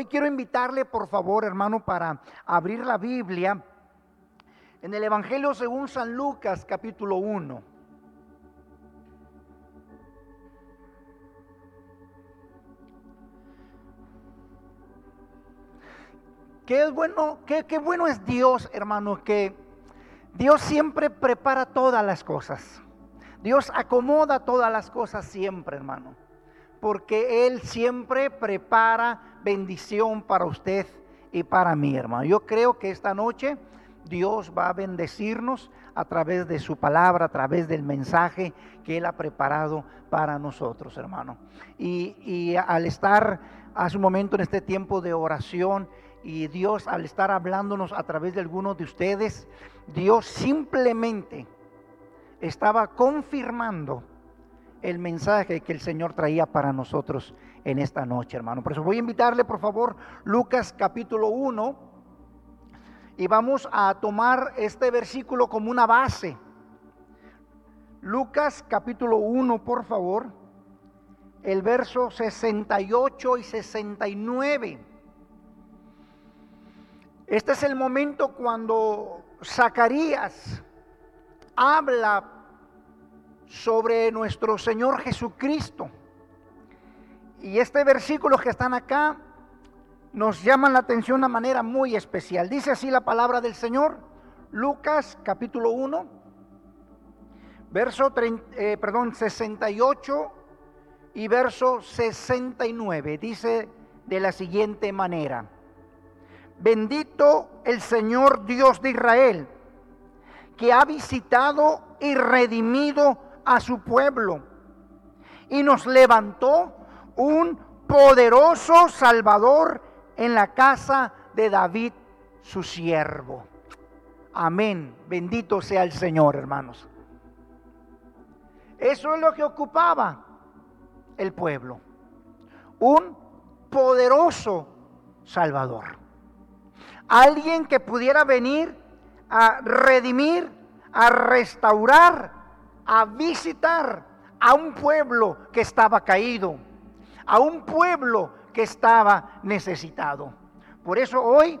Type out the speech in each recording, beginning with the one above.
Hoy quiero invitarle, por favor, hermano, para abrir la Biblia en el Evangelio según San Lucas, capítulo 1. Qué bueno, qué, qué bueno es Dios, hermano, que Dios siempre prepara todas las cosas. Dios acomoda todas las cosas siempre, hermano. Porque Él siempre prepara bendición para usted y para mí, hermano. Yo creo que esta noche Dios va a bendecirnos a través de su palabra, a través del mensaje que Él ha preparado para nosotros, hermano. Y, y al estar hace un momento en este tiempo de oración y Dios al estar hablándonos a través de algunos de ustedes, Dios simplemente estaba confirmando el mensaje que el Señor traía para nosotros en esta noche, hermano. Por eso voy a invitarle, por favor, Lucas capítulo 1, y vamos a tomar este versículo como una base. Lucas capítulo 1, por favor, el verso 68 y 69. Este es el momento cuando Zacarías habla sobre nuestro Señor Jesucristo. Y este versículo que están acá nos llaman la atención de una manera muy especial. Dice así la palabra del Señor, Lucas capítulo 1, verso eh, perdón, 68 y verso 69. Dice de la siguiente manera. Bendito el Señor Dios de Israel, que ha visitado y redimido a su pueblo y nos levantó un poderoso Salvador en la casa de David, su siervo. Amén. Bendito sea el Señor, hermanos. Eso es lo que ocupaba el pueblo. Un poderoso Salvador alguien que pudiera venir a redimir, a restaurar, a visitar a un pueblo que estaba caído, a un pueblo que estaba necesitado. Por eso hoy,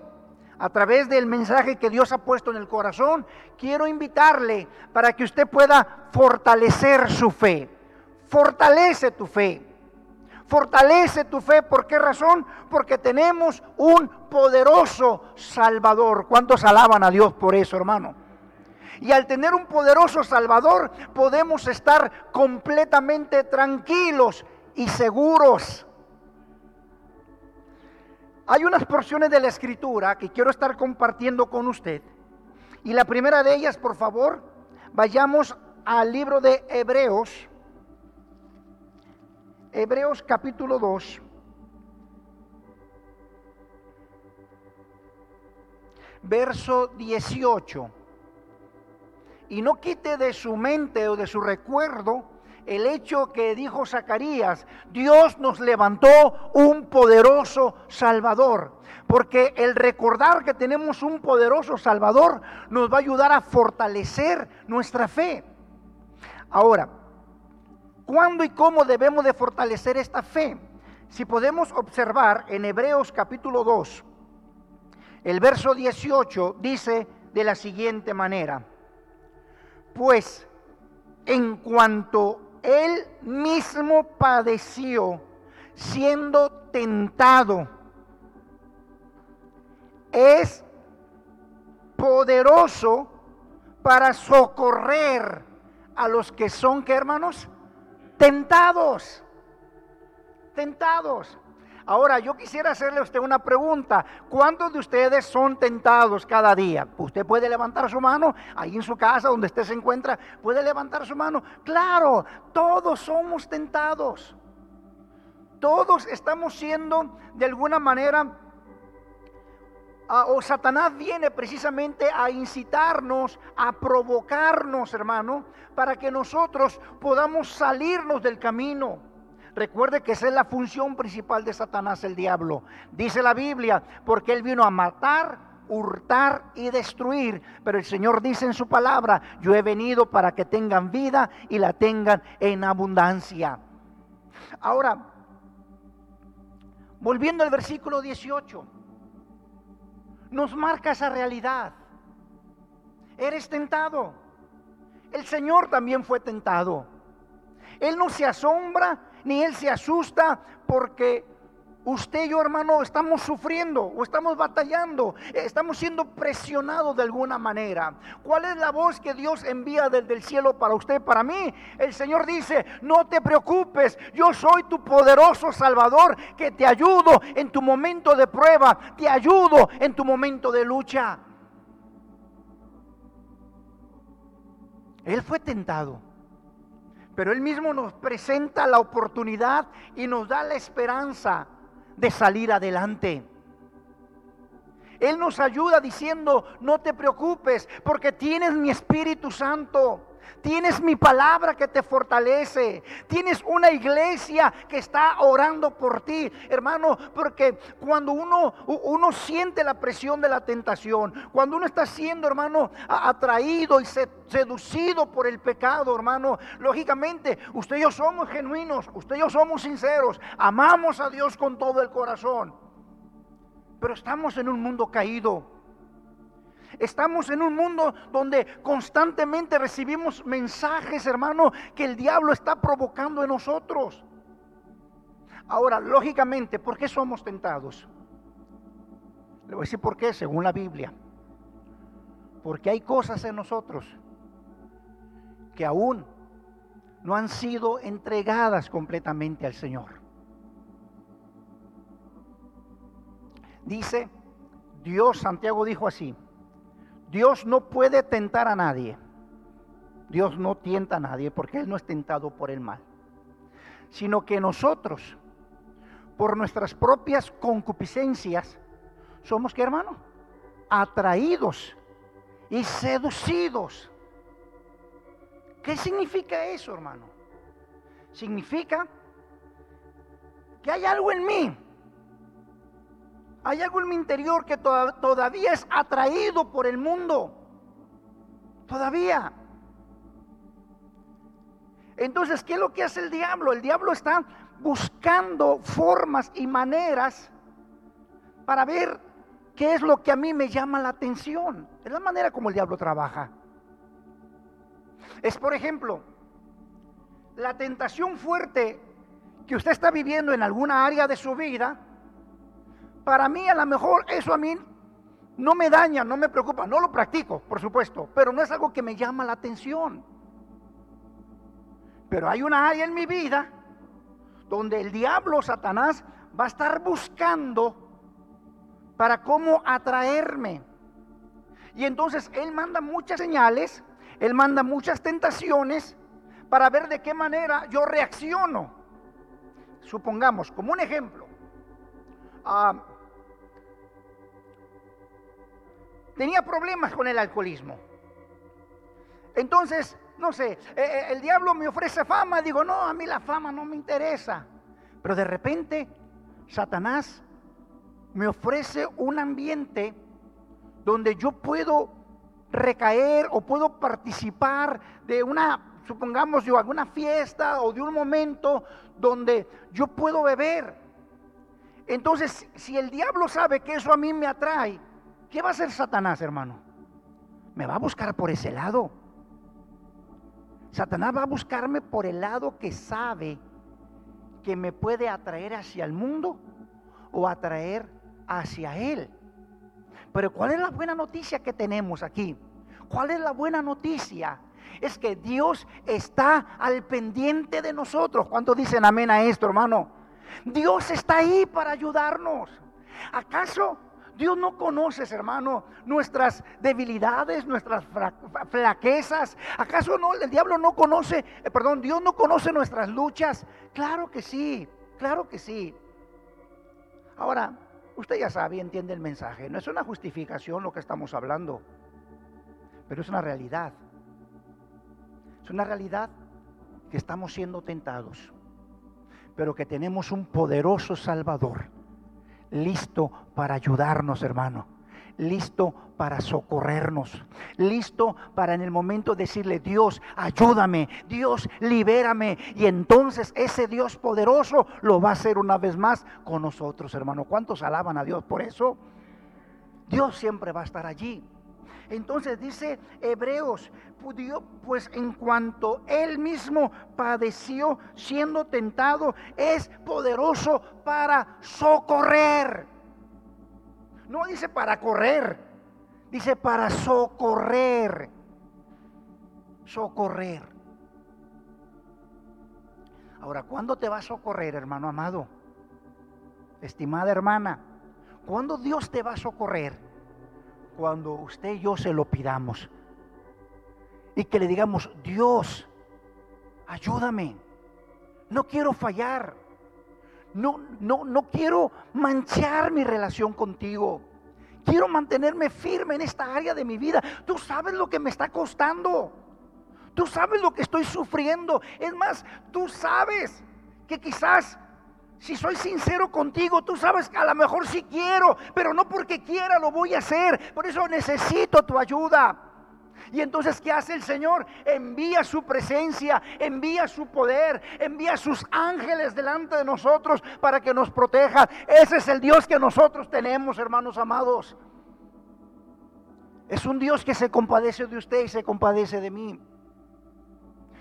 a través del mensaje que Dios ha puesto en el corazón, quiero invitarle para que usted pueda fortalecer su fe. Fortalece tu fe. Fortalece tu fe. ¿Por qué razón? Porque tenemos un poderoso Salvador. ¿Cuántos alaban a Dios por eso, hermano? Y al tener un poderoso Salvador podemos estar completamente tranquilos y seguros. Hay unas porciones de la escritura que quiero estar compartiendo con usted. Y la primera de ellas, por favor, vayamos al libro de Hebreos Hebreos capítulo 2. Verso 18. Y no quite de su mente o de su recuerdo el hecho que dijo Zacarías, Dios nos levantó un poderoso Salvador. Porque el recordar que tenemos un poderoso Salvador nos va a ayudar a fortalecer nuestra fe. Ahora, ¿Cuándo y cómo debemos de fortalecer esta fe? Si podemos observar en Hebreos capítulo 2, el verso 18 dice de la siguiente manera, pues en cuanto él mismo padeció siendo tentado, es poderoso para socorrer a los que son, ¿qué hermanos? tentados, tentados. Ahora, yo quisiera hacerle a usted una pregunta. ¿Cuántos de ustedes son tentados cada día? Usted puede levantar su mano ahí en su casa, donde usted se encuentra, puede levantar su mano. Claro, todos somos tentados. Todos estamos siendo de alguna manera o Satanás viene precisamente a incitarnos, a provocarnos, hermano, para que nosotros podamos salirnos del camino. Recuerde que esa es la función principal de Satanás, el diablo. Dice la Biblia, porque él vino a matar, hurtar y destruir. Pero el Señor dice en su palabra, yo he venido para que tengan vida y la tengan en abundancia. Ahora, volviendo al versículo 18, nos marca esa realidad. Eres tentado. El Señor también fue tentado. Él no se asombra ni Él se asusta porque usted y yo, hermano, estamos sufriendo o estamos batallando, estamos siendo presionados de alguna manera. ¿Cuál es la voz que Dios envía desde el cielo para usted, para mí? El Señor dice, no te preocupes, yo soy tu poderoso Salvador que te ayudo en tu momento de prueba, te ayudo en tu momento de lucha. Él fue tentado. Pero Él mismo nos presenta la oportunidad y nos da la esperanza de salir adelante. Él nos ayuda diciendo, no te preocupes porque tienes mi Espíritu Santo. Tienes mi palabra que te fortalece. Tienes una iglesia que está orando por ti, hermano, porque cuando uno, uno siente la presión de la tentación, cuando uno está siendo, hermano, atraído y seducido por el pecado, hermano, lógicamente usted y yo somos genuinos, usted y yo somos sinceros, amamos a Dios con todo el corazón, pero estamos en un mundo caído. Estamos en un mundo donde constantemente recibimos mensajes, hermano, que el diablo está provocando en nosotros. Ahora, lógicamente, ¿por qué somos tentados? Le voy a decir por qué, según la Biblia. Porque hay cosas en nosotros que aún no han sido entregadas completamente al Señor. Dice Dios, Santiago dijo así, Dios no puede tentar a nadie. Dios no tienta a nadie porque Él no es tentado por el mal. Sino que nosotros, por nuestras propias concupiscencias, somos que hermano? Atraídos y seducidos. ¿Qué significa eso, hermano? Significa que hay algo en mí hay algo en mi interior que todavía es atraído por el mundo. Todavía. Entonces, ¿qué es lo que hace el diablo? El diablo está buscando formas y maneras para ver qué es lo que a mí me llama la atención. Es la manera como el diablo trabaja. Es, por ejemplo, la tentación fuerte que usted está viviendo en alguna área de su vida para mí a lo mejor eso a mí no me daña, no me preocupa, no lo practico, por supuesto, pero no es algo que me llama la atención. Pero hay una área en mi vida donde el diablo, Satanás, va a estar buscando para cómo atraerme. Y entonces él manda muchas señales, él manda muchas tentaciones para ver de qué manera yo reacciono. Supongamos, como un ejemplo, ah, tenía problemas con el alcoholismo. Entonces, no sé, eh, eh, el diablo me ofrece fama, digo, no, a mí la fama no me interesa. Pero de repente, Satanás me ofrece un ambiente donde yo puedo recaer o puedo participar de una, supongamos yo, alguna fiesta o de un momento donde yo puedo beber. Entonces, si el diablo sabe que eso a mí me atrae, ¿Qué va a hacer Satanás, hermano? Me va a buscar por ese lado. Satanás va a buscarme por el lado que sabe que me puede atraer hacia el mundo o atraer hacia él. Pero ¿cuál es la buena noticia que tenemos aquí? ¿Cuál es la buena noticia? Es que Dios está al pendiente de nosotros. ¿Cuántos dicen amén a esto, hermano? Dios está ahí para ayudarnos. ¿Acaso Dios no conoce, hermano, nuestras debilidades, nuestras flaquezas. ¿Acaso no, el diablo no conoce, eh, perdón, Dios no conoce nuestras luchas? Claro que sí, claro que sí. Ahora, usted ya sabe y entiende el mensaje. No es una justificación lo que estamos hablando, pero es una realidad. Es una realidad que estamos siendo tentados, pero que tenemos un poderoso Salvador listo para ayudarnos, hermano. listo para socorrernos, listo para en el momento decirle, Dios, ayúdame, Dios, libérame. Y entonces ese Dios poderoso lo va a hacer una vez más con nosotros, hermano. ¿Cuántos alaban a Dios por eso? Dios siempre va a estar allí. Entonces dice Hebreos, pues en cuanto él mismo padeció siendo tentado, es poderoso para socorrer. No dice para correr, dice para socorrer. Socorrer. Ahora, ¿cuándo te va a socorrer, hermano amado? Estimada hermana, ¿cuándo Dios te va a socorrer? Cuando usted y yo se lo pidamos. Y que le digamos, Dios, ayúdame. No quiero fallar. No, no, no quiero manchar mi relación contigo. Quiero mantenerme firme en esta área de mi vida. Tú sabes lo que me está costando. Tú sabes lo que estoy sufriendo. Es más, tú sabes que quizás si soy sincero contigo, tú sabes que a lo mejor sí quiero, pero no porque quiera lo voy a hacer. Por eso necesito tu ayuda. Y entonces, ¿qué hace el Señor? Envía su presencia, envía su poder, envía sus ángeles delante de nosotros para que nos protejan. Ese es el Dios que nosotros tenemos, hermanos amados. Es un Dios que se compadece de usted y se compadece de mí.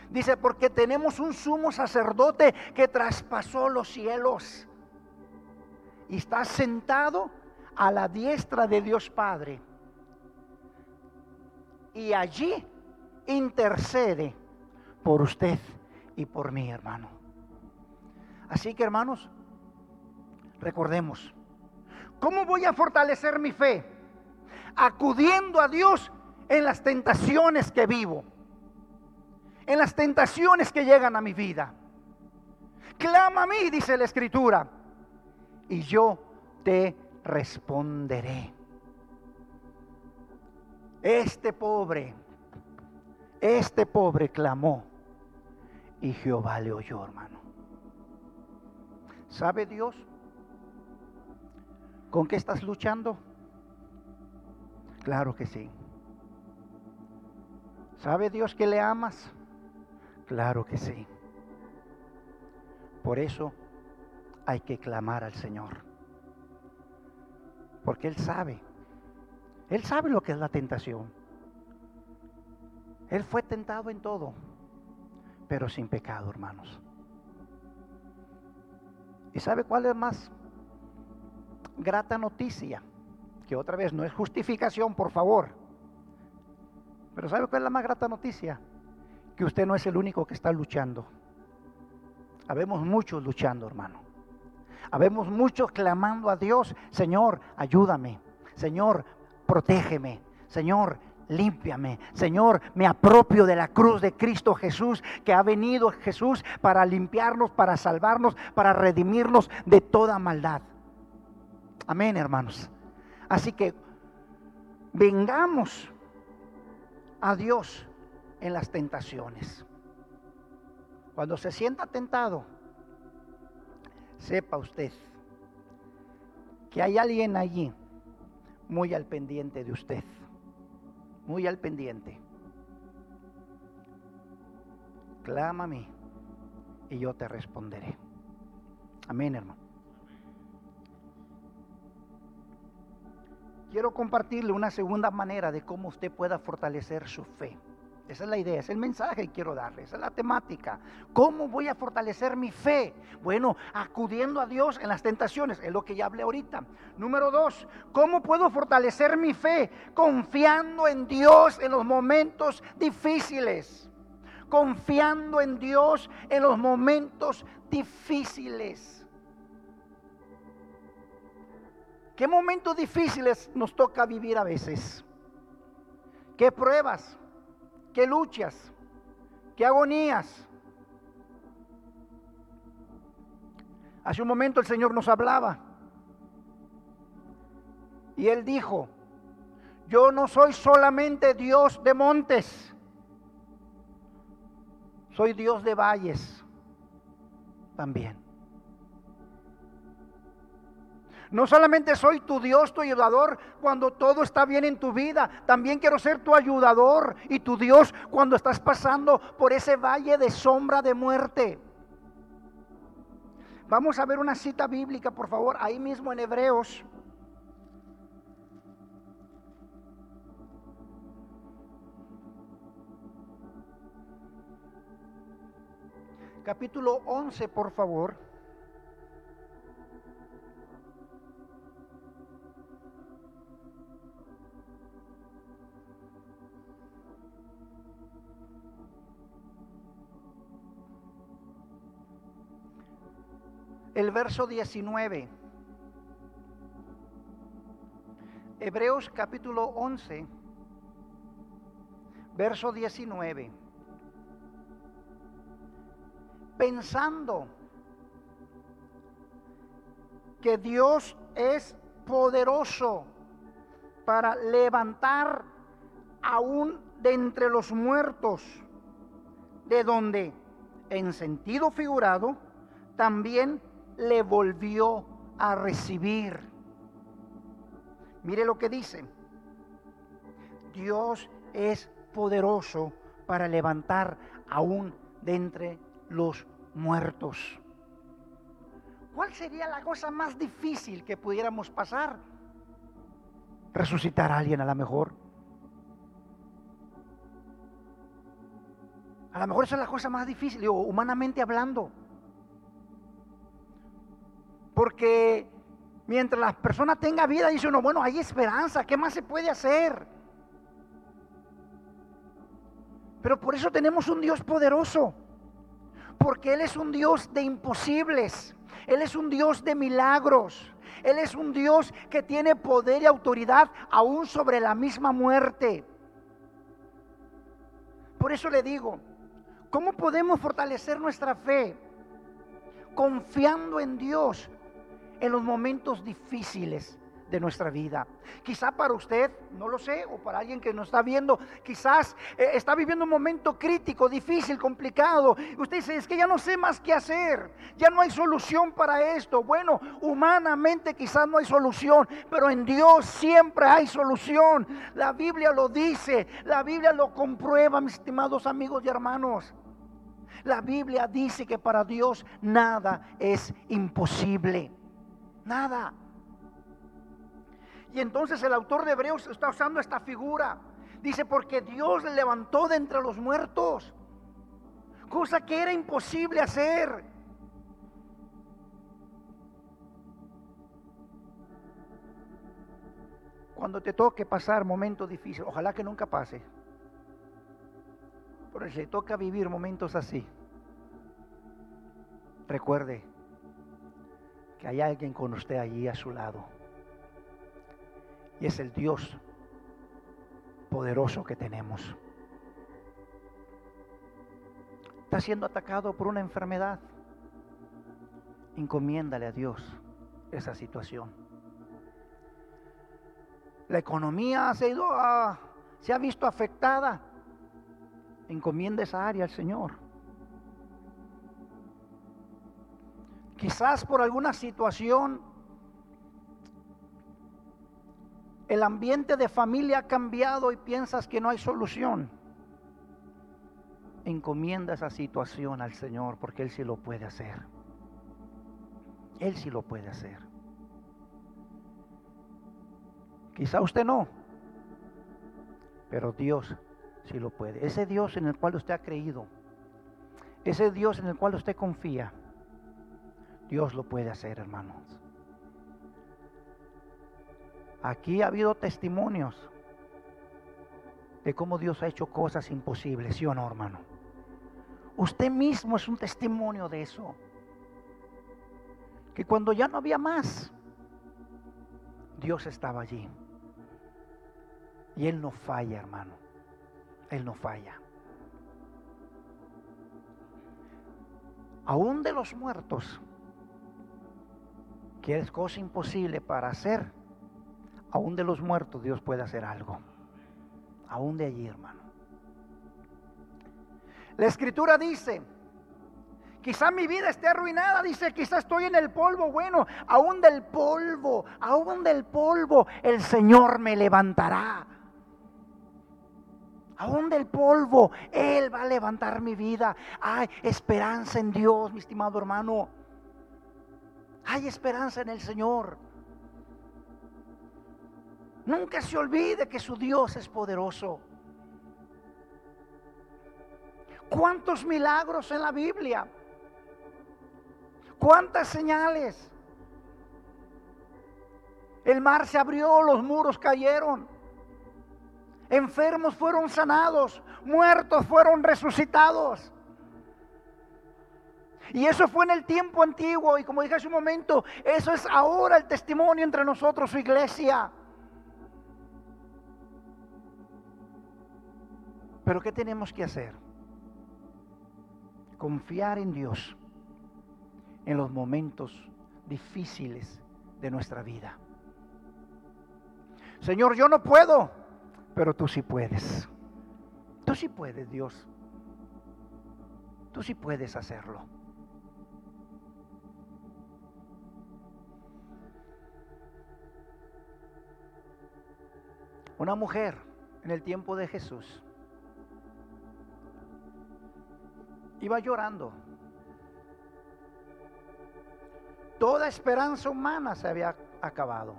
Dice, porque tenemos un sumo sacerdote que traspasó los cielos y está sentado a la diestra de Dios Padre. Y allí intercede por usted y por mí, hermano. Así que, hermanos, recordemos, ¿cómo voy a fortalecer mi fe? Acudiendo a Dios en las tentaciones que vivo en las tentaciones que llegan a mi vida. Clama a mí, dice la escritura, y yo te responderé. Este pobre, este pobre clamó y Jehová le oyó, hermano. ¿Sabe Dios con qué estás luchando? Claro que sí. ¿Sabe Dios que le amas? Claro que sí. Por eso hay que clamar al Señor. Porque Él sabe. Él sabe lo que es la tentación. Él fue tentado en todo, pero sin pecado, hermanos. ¿Y sabe cuál es más grata noticia? Que otra vez no es justificación, por favor. Pero ¿sabe cuál es la más grata noticia? Que usted no es el único que está luchando. Habemos muchos luchando, hermano. Habemos muchos clamando a Dios, Señor, ayúdame. Señor, protégeme. Señor, límpiame. Señor, me apropio de la cruz de Cristo Jesús, que ha venido Jesús para limpiarnos, para salvarnos, para redimirnos de toda maldad. Amén, hermanos. Así que vengamos a Dios en las tentaciones. Cuando se sienta tentado, sepa usted que hay alguien allí muy al pendiente de usted, muy al pendiente. Clama a mí y yo te responderé. Amén, hermano. Quiero compartirle una segunda manera de cómo usted pueda fortalecer su fe. Esa es la idea, es el mensaje que quiero darle, esa es la temática. ¿Cómo voy a fortalecer mi fe? Bueno, acudiendo a Dios en las tentaciones, es lo que ya hablé ahorita. Número dos, ¿cómo puedo fortalecer mi fe? Confiando en Dios en los momentos difíciles. Confiando en Dios en los momentos difíciles. ¿Qué momentos difíciles nos toca vivir a veces? ¿Qué pruebas? Qué luchas, qué agonías. Hace un momento el Señor nos hablaba y Él dijo, yo no soy solamente Dios de montes, soy Dios de valles también. No solamente soy tu Dios, tu ayudador, cuando todo está bien en tu vida, también quiero ser tu ayudador y tu Dios cuando estás pasando por ese valle de sombra de muerte. Vamos a ver una cita bíblica, por favor, ahí mismo en Hebreos. Capítulo 11, por favor. El verso 19. Hebreos capítulo 11, verso 19. Pensando que Dios es poderoso para levantar aún de entre los muertos, de donde, en sentido figurado, también le volvió a recibir. Mire lo que dice. Dios es poderoso para levantar aún de entre los muertos. ¿Cuál sería la cosa más difícil que pudiéramos pasar? Resucitar a alguien a lo mejor. A lo mejor esa es la cosa más difícil, humanamente hablando. Porque mientras las personas tengan vida, dice uno, bueno, hay esperanza, ¿qué más se puede hacer? Pero por eso tenemos un Dios poderoso. Porque Él es un Dios de imposibles. Él es un Dios de milagros. Él es un Dios que tiene poder y autoridad aún sobre la misma muerte. Por eso le digo, ¿cómo podemos fortalecer nuestra fe? Confiando en Dios, en los momentos difíciles de nuestra vida. Quizá para usted, no lo sé, o para alguien que nos está viendo, quizás eh, está viviendo un momento crítico, difícil, complicado. Usted dice, es que ya no sé más qué hacer, ya no hay solución para esto. Bueno, humanamente quizás no hay solución, pero en Dios siempre hay solución. La Biblia lo dice, la Biblia lo comprueba, mis estimados amigos y hermanos. La Biblia dice que para Dios nada es imposible. Nada. Y entonces el autor de Hebreos está usando esta figura. Dice, porque Dios le levantó de entre los muertos. Cosa que era imposible hacer. Cuando te toque pasar momentos difíciles, ojalá que nunca pase. Pero si toca vivir momentos así, recuerde, que hay alguien con usted allí a su lado. Y es el Dios poderoso que tenemos. Está siendo atacado por una enfermedad. Encomiéndale a Dios esa situación. La economía se ha, visto afectada. Encomienda esa área al Señor. Quizás por alguna situación el ambiente de familia ha cambiado y piensas que no hay solución. Encomienda esa situación al Señor porque Él sí lo puede hacer. Él sí lo puede hacer. Quizá usted no, pero Dios sí lo puede. Ese Dios en el cual usted ha creído, ese Dios en el cual usted confía, Dios lo puede hacer, hermanos. Aquí ha habido testimonios de cómo Dios ha hecho cosas imposibles, ¿sí o no, hermano? Usted mismo es un testimonio de eso. Que cuando ya no había más, Dios estaba allí. Y Él no falla, hermano. Él no falla. Aún de los muertos, que es cosa imposible para hacer, aún de los muertos Dios puede hacer algo. Aún de allí, hermano. La escritura dice Quizá mi vida esté arruinada, dice, quizá estoy en el polvo. Bueno, aún del polvo, aún del polvo, el Señor me levantará. Aún del polvo, Él va a levantar mi vida. Hay esperanza en Dios, mi estimado hermano. Hay esperanza en el Señor. Nunca se olvide que su Dios es poderoso. ¿Cuántos milagros en la Biblia? ¿Cuántas señales? El mar se abrió, los muros cayeron. Enfermos fueron sanados, muertos fueron resucitados. Y eso fue en el tiempo antiguo y como dije hace un momento, eso es ahora el testimonio entre nosotros, su iglesia. Pero ¿qué tenemos que hacer? Confiar en Dios en los momentos difíciles de nuestra vida. Señor, yo no puedo, pero tú sí puedes. Tú sí puedes, Dios. Tú sí puedes hacerlo. Una mujer en el tiempo de Jesús iba llorando Toda esperanza humana se había acabado.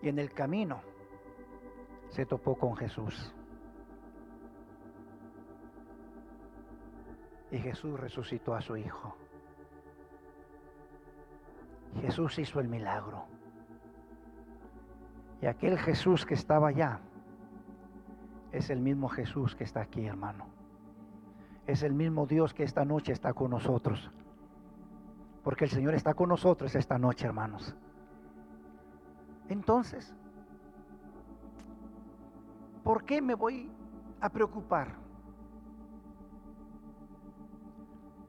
Y en el camino se topó con Jesús. Y Jesús resucitó a su hijo. Jesús hizo el milagro. Y aquel Jesús que estaba allá es el mismo Jesús que está aquí, hermano es el mismo Dios que esta noche está con nosotros. Porque el Señor está con nosotros esta noche, hermanos. Entonces, ¿por qué me voy a preocupar?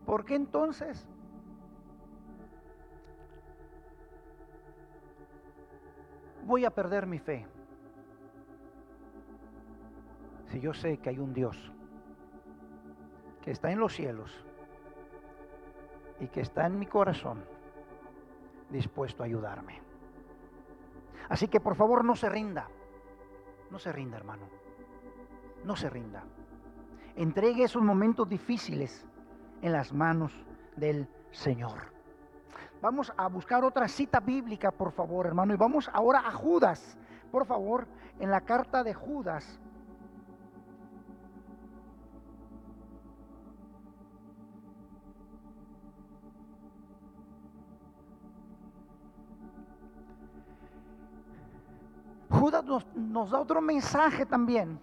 ¿Por qué entonces voy a perder mi fe? Si yo sé que hay un Dios que está en los cielos y que está en mi corazón dispuesto a ayudarme. Así que por favor no se rinda, no se rinda hermano, no se rinda. Entregue esos momentos difíciles en las manos del Señor. Vamos a buscar otra cita bíblica, por favor, hermano, y vamos ahora a Judas, por favor, en la carta de Judas, Judas nos, da otro mensaje también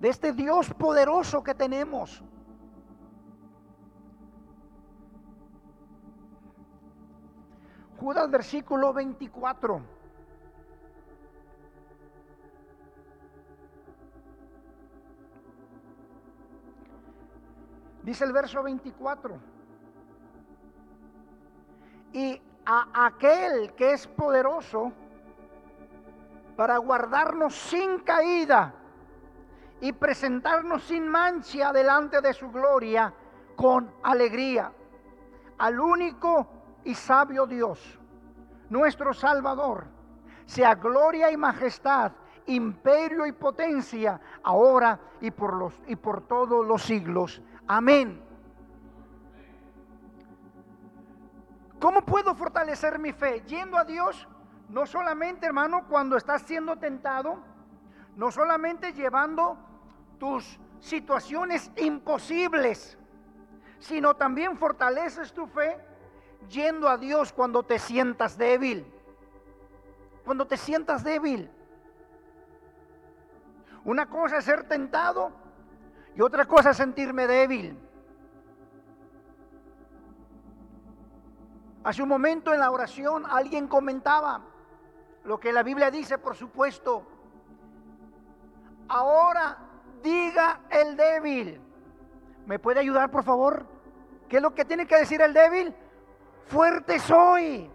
de este Dios poderoso que tenemos. Judas versículo 24. Dice el verso 24. Y a aquel que es poderoso para guardarnos sin caída y presentarnos sin mancha delante de su gloria con alegría. Al único y sabio Dios, nuestro Salvador, sea gloria y majestad, imperio y potencia, ahora y por, los, y por todos los siglos. Amén. ¿Cómo puedo fortalecer mi fe? Yendo a Dios no solamente, hermano, cuando estás siendo tentado, no solamente llevando tus situaciones imposibles, sino también fortaleces tu fe yendo a Dios cuando te sientas débil. Cuando te sientas débil. Una cosa es ser tentado y otra cosa es sentirme débil. Hace un momento en la oración alguien comentaba, lo que la Biblia dice, por supuesto. Ahora diga el débil. ¿Me puede ayudar, por favor? ¿Qué es lo que tiene que decir el débil? Fuerte soy,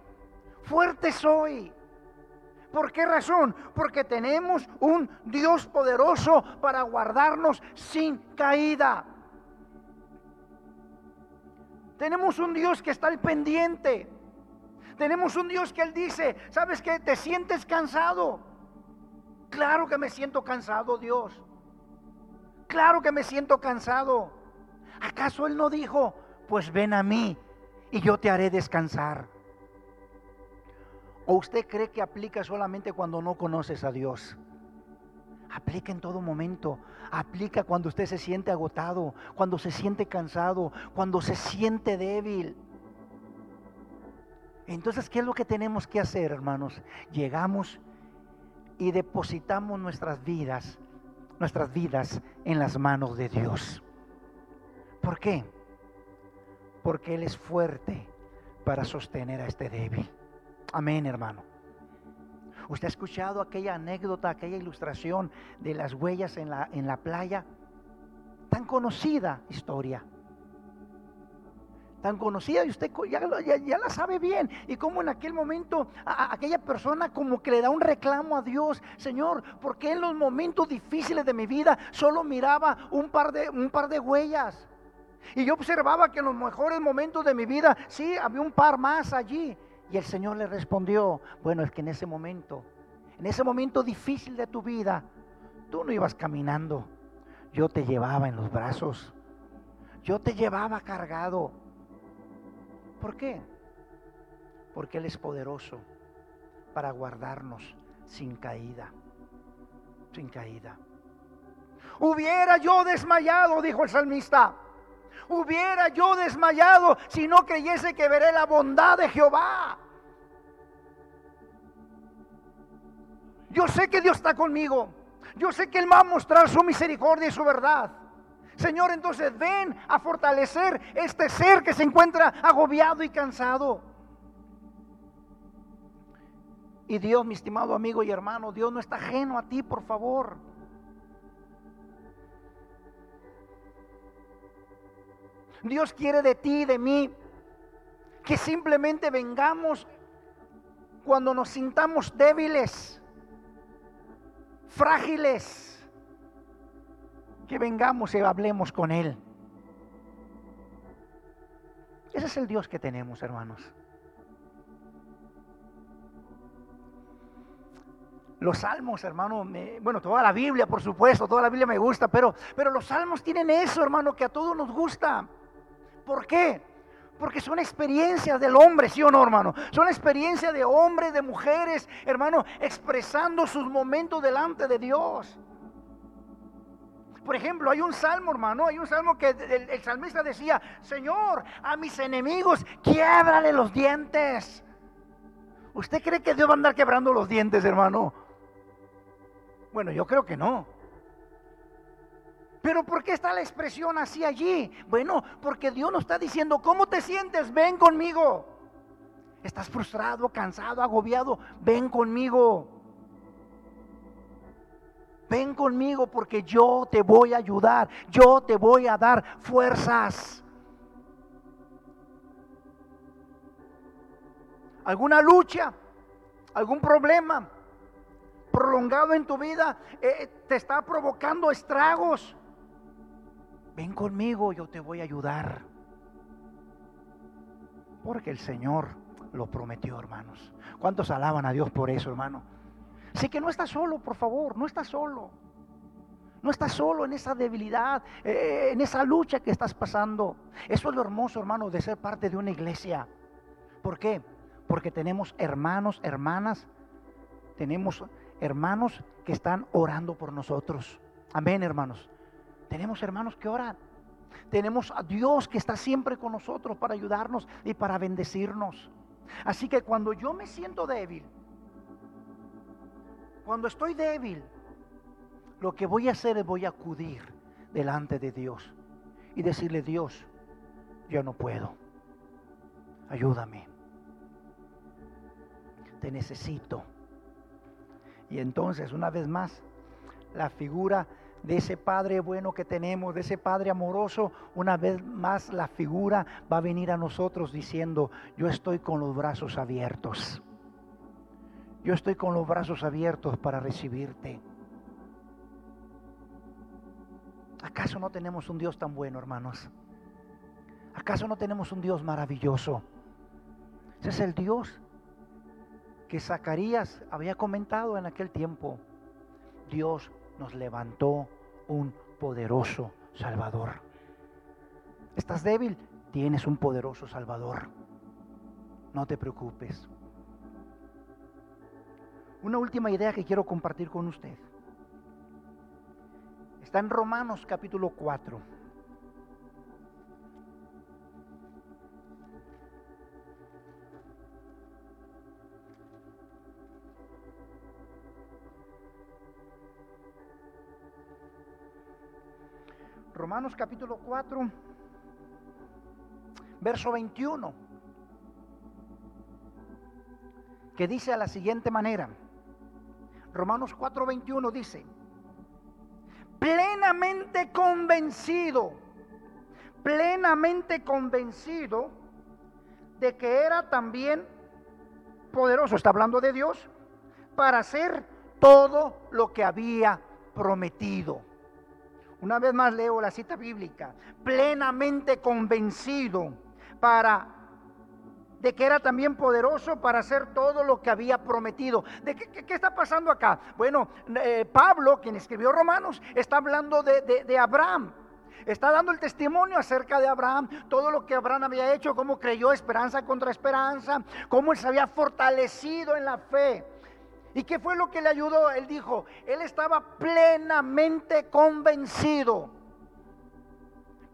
fuerte soy. ¿Por qué razón? Porque tenemos un Dios poderoso para guardarnos sin caída. Tenemos un Dios que está al pendiente. Tenemos un Dios que Él dice, ¿sabes qué? ¿Te sientes cansado? Claro que me siento cansado, Dios. Claro que me siento cansado. ¿Acaso Él no dijo, pues ven a mí y yo te haré descansar? ¿O usted cree que aplica solamente cuando no conoces a Dios? Aplica en todo momento. Aplica cuando usted se siente agotado, cuando se siente cansado, cuando se siente débil. Entonces, ¿qué es lo que tenemos que hacer, hermanos? Llegamos y depositamos nuestras vidas, nuestras vidas en las manos de Dios. ¿Por qué? Porque Él es fuerte para sostener a este débil. Amén, hermano. ¿Usted ha escuchado aquella anécdota, aquella ilustración de las huellas en la, en la playa? Tan conocida historia. Tan conocida y usted ya, la sabe bien. Y como en aquel momento aquella persona como que le da un reclamo a Dios, Señor, porque en los momentos difíciles de mi vida solo miraba un par de, un par de huellas? Y yo observaba que en los mejores momentos de mi vida, sí, había un par más allí. Y el Señor le respondió, bueno, es que en ese momento, en ese momento difícil de tu vida, tú no ibas caminando, yo te llevaba en los brazos, yo te llevaba cargado. ¿Por qué? Porque Él es poderoso para guardarnos sin caída, sin caída. Hubiera yo desmayado, dijo el salmista hubiera yo desmayado si no creyese que veré la bondad de Jehová. Yo sé que Dios está conmigo. Yo sé que Él va a mostrar su misericordia y su verdad. Señor, entonces ven a fortalecer este ser que se encuentra agobiado y cansado. Y Dios, mi estimado amigo y hermano, Dios no está ajeno a ti, por favor. Dios quiere de ti y de mí que simplemente vengamos cuando nos sintamos débiles, frágiles, que vengamos y hablemos con Él. Ese es el Dios que tenemos, hermanos. Los salmos, hermano, bueno, toda la Biblia, por supuesto, toda la Biblia me gusta, pero, pero los salmos tienen eso, hermano, que a todos nos gusta. ¿Por qué? Porque son experiencias del hombre, ¿sí o no, hermano? Son experiencias de hombres, de mujeres, hermano, expresando sus momentos delante de Dios. Por ejemplo, hay un salmo, hermano, hay un salmo que el, salmista decía, Señor, a mis enemigos, quiebrale los dientes. ¿Usted cree que Dios va a andar quebrando los dientes, hermano? Bueno, yo creo que no. Pero ¿por qué está la expresión así allí? Bueno, porque Dios nos está diciendo, ¿cómo te sientes? Ven conmigo. ¿Estás frustrado, cansado, agobiado? Ven conmigo. Ven conmigo porque yo te voy a ayudar. Yo te voy a dar fuerzas. ¿Alguna lucha? ¿Algún problema? prolongado en tu vida eh, te está provocando estragos ven conmigo, yo te voy a ayudar. Porque el Señor lo prometió, hermanos. ¿Cuántos alaban a Dios por eso, hermano? Así que no estás solo, por favor, no estás solo. No estás solo en esa debilidad, eh, en esa lucha que estás pasando. Eso es lo hermoso, hermano, de ser parte de una iglesia. ¿Por qué? Porque tenemos hermanos, hermanas, tenemos hermanos que están orando por nosotros. Amén, hermanos. Tenemos hermanos que oran. Tenemos a Dios que está siempre con nosotros para ayudarnos y para bendecirnos. Así que cuando yo me siento débil, cuando estoy débil, lo que voy a hacer es voy a acudir delante de Dios y decirle, Dios, yo no puedo. Ayúdame. Te necesito. Y entonces, una vez más, la figura de ese Padre bueno que tenemos, de ese Padre amoroso, una vez más la figura va a venir a nosotros diciendo, yo estoy con los brazos abiertos. Yo estoy con los brazos abiertos para recibirte. ¿Acaso no tenemos un Dios tan bueno, hermanos? ¿Acaso no tenemos un Dios maravilloso? Ese es el Dios que Zacarías había comentado en aquel tiempo. Dios nos levantó un poderoso Salvador. ¿Estás débil? Tienes un poderoso Salvador. No te preocupes. Una última idea que quiero compartir con usted. Está en Romanos capítulo 4. Romanos capítulo 4, verso 21, que dice a la siguiente manera, Romanos 4, 21 dice, plenamente convencido, plenamente convencido de que era también poderoso, está hablando de Dios, para hacer todo lo que había prometido. Una vez más leo la cita bíblica, plenamente convencido para de que era también poderoso para hacer todo lo que había prometido. ¿De qué, está pasando acá? Bueno, eh, Pablo, quien escribió Romanos, está hablando de, de Abraham. Está dando el testimonio acerca de Abraham, todo lo que Abraham había hecho, cómo creyó esperanza contra esperanza, cómo él se había fortalecido en la fe. ¿Y qué fue lo que le ayudó? Él dijo, él estaba plenamente convencido,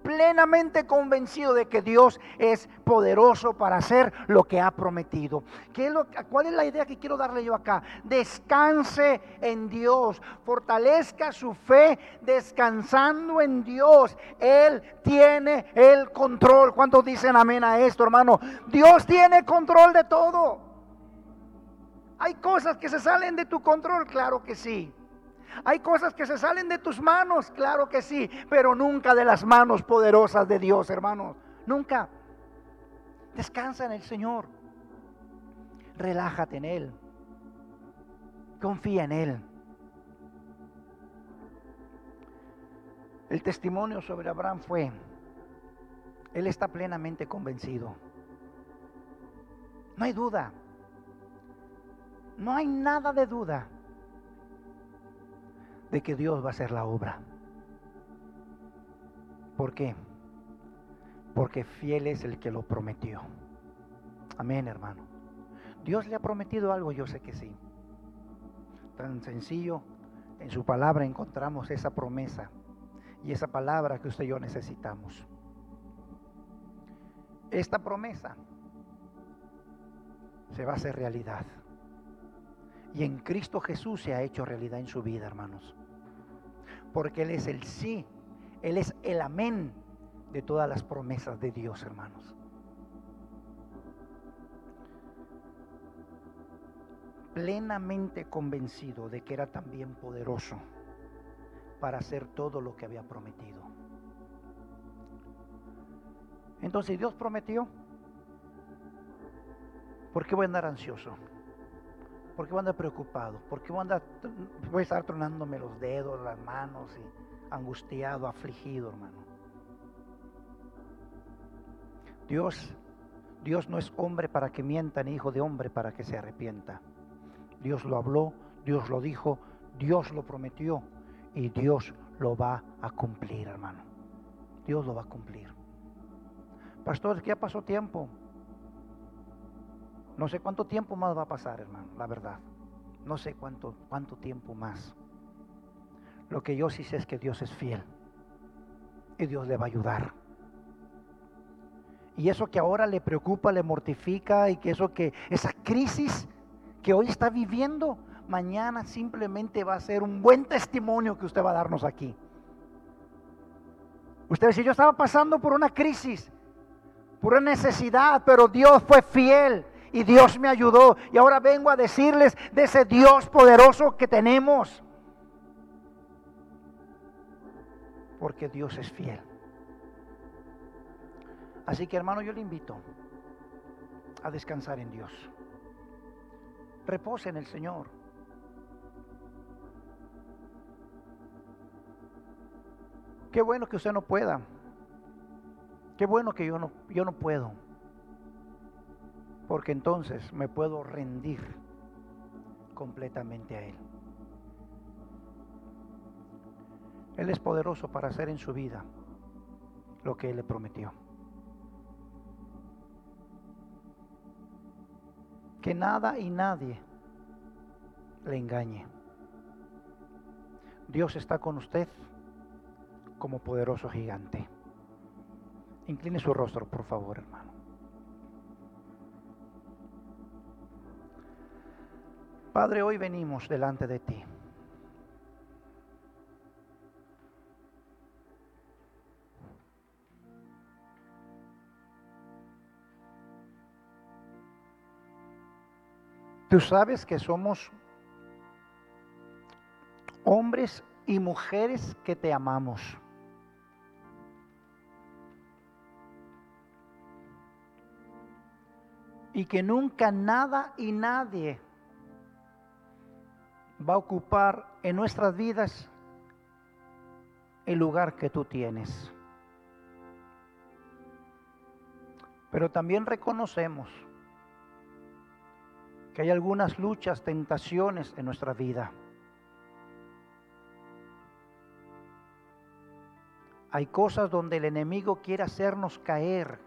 plenamente convencido de que Dios es poderoso para hacer lo que ha prometido. ¿Qué es lo, ¿Cuál es la idea que quiero darle yo acá? Descanse en Dios, fortalezca su fe descansando en Dios. Él tiene el control. ¿Cuántos dicen amén a esto, hermano? Dios tiene control de todo. Hay cosas que se salen de tu control, claro que sí. Hay cosas que se salen de tus manos, claro que sí, pero nunca de las manos poderosas de Dios, hermanos. Nunca. Descansa en el Señor. Relájate en Él. Confía en Él. El testimonio sobre Abraham fue, Él está plenamente convencido. No hay duda. No hay nada de duda de que Dios va a hacer la obra. ¿Por qué? Porque fiel es el que lo prometió. Amén, hermano. Dios le ha prometido algo, yo sé que sí. Tan sencillo, en su palabra encontramos esa promesa y esa palabra que usted y yo necesitamos. Esta promesa se va a hacer realidad. Y en Cristo Jesús se ha hecho realidad en su vida, hermanos. Porque Él es el sí, Él es el amén de todas las promesas de Dios, hermanos. Plenamente convencido de que era también poderoso para hacer todo lo que había prometido. Entonces Dios prometió. ¿Por qué voy a andar ansioso? ¿Por qué voy a andar preocupado? ¿Por qué voy a, estar tronándome los dedos, las manos y angustiado, afligido, hermano? Dios, Dios no es hombre para que mienta, ni hijo de hombre para que se arrepienta. Dios lo habló, Dios lo dijo, Dios lo prometió y Dios lo va a cumplir, hermano. Dios lo va a cumplir. Pastor, ¿qué pasó tiempo? No sé cuánto tiempo más va a pasar, hermano, la verdad. No sé cuánto, cuánto tiempo más. Lo que yo sí sé es que Dios es fiel. Y Dios le va a ayudar. Y eso que ahora le preocupa, le mortifica y que eso que esa crisis que hoy está viviendo, mañana simplemente va a ser un buen testimonio que usted va a darnos aquí. Usted dice, yo estaba pasando por una crisis, por una necesidad, pero Dios fue fiel y Dios me ayudó. Y ahora vengo a decirles de ese Dios poderoso que tenemos. Porque Dios es fiel. Así que hermano, yo le invito a descansar en Dios. Repose en el Señor. Qué bueno que usted no pueda. Qué bueno que yo no, yo no puedo. Porque entonces me puedo rendir completamente a Él. Él es poderoso para hacer en su vida lo que Él le prometió. Que nada y nadie le engañe. Dios está con usted como poderoso gigante. Incline su rostro, por favor, hermano. Padre, hoy venimos delante de ti. Tú sabes que somos hombres y mujeres que te amamos. Y que nunca nada y nadie va a ocupar en nuestras vidas el lugar que tú tienes. Pero también reconocemos que hay algunas luchas, tentaciones en nuestra vida. Hay cosas donde el enemigo quiere hacernos caer.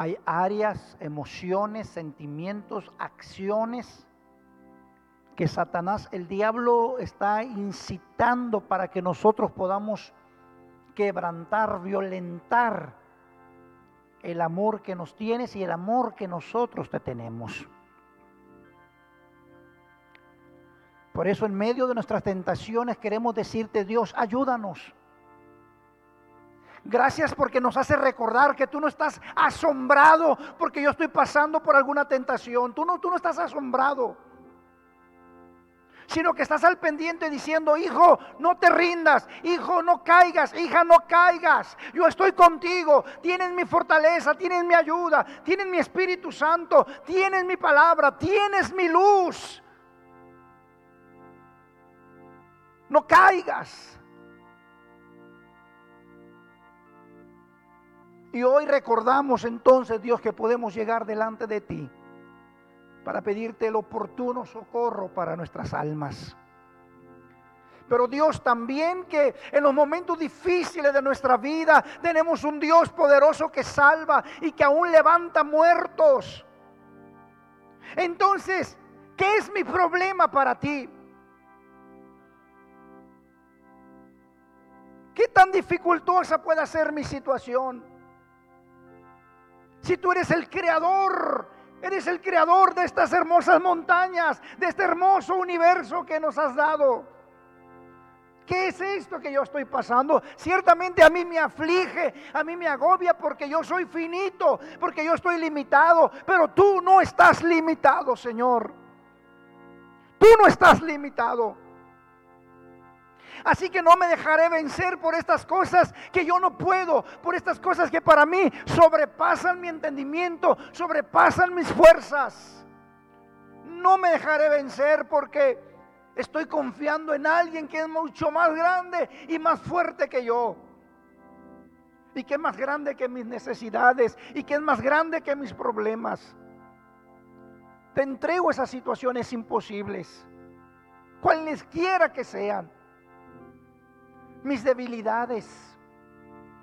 Hay áreas, emociones, sentimientos, acciones que Satanás, el diablo, está incitando para que nosotros podamos quebrantar, violentar el amor que nos tienes y el amor que nosotros te tenemos. Por eso en medio de nuestras tentaciones queremos decirte, Dios, ayúdanos. Gracias porque nos hace recordar que tú no estás asombrado porque yo estoy pasando por alguna tentación. Tú no, tú no estás asombrado sino que estás al pendiente diciendo, hijo, no te rindas, hijo, no caigas, hija, no caigas, yo estoy contigo, tienes mi fortaleza, tienes mi ayuda, tienes mi Espíritu Santo, tienes mi palabra, tienes mi luz. No caigas. Y hoy recordamos entonces, Dios, que podemos llegar delante de ti para pedirte el oportuno socorro para nuestras almas. Pero Dios también que en los momentos difíciles de nuestra vida tenemos un Dios poderoso que salva y que aún levanta muertos. Entonces, ¿qué es mi problema para ti? ¿Qué tan dificultosa puede ser mi situación? Si tú eres el creador Eres el creador de estas hermosas montañas, de este hermoso universo que nos has dado. ¿Qué es esto que yo estoy pasando? Ciertamente a mí me aflige, a mí me agobia porque yo soy finito, porque yo estoy limitado, pero tú no estás limitado, Señor. Tú no estás limitado. Así que no me dejaré vencer por estas cosas que yo no puedo, por estas cosas que para mí sobrepasan mi entendimiento, sobrepasan mis fuerzas. No me dejaré vencer porque estoy confiando en alguien que es mucho más grande y más fuerte que yo. Y que es más grande que mis necesidades y que es más grande que mis problemas. Te entrego esas situaciones imposibles, cualesquiera que sean mis debilidades,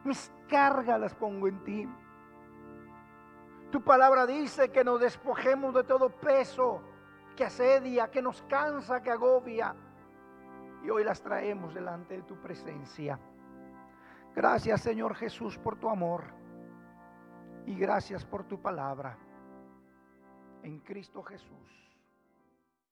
mis cargas las pongo en ti. Tu palabra dice que nos despojemos de todo peso que asedia, que nos cansa, que agobia. Y hoy las traemos delante de tu presencia. Gracias Señor Jesús por tu amor. Y gracias por tu palabra. En Cristo Jesús.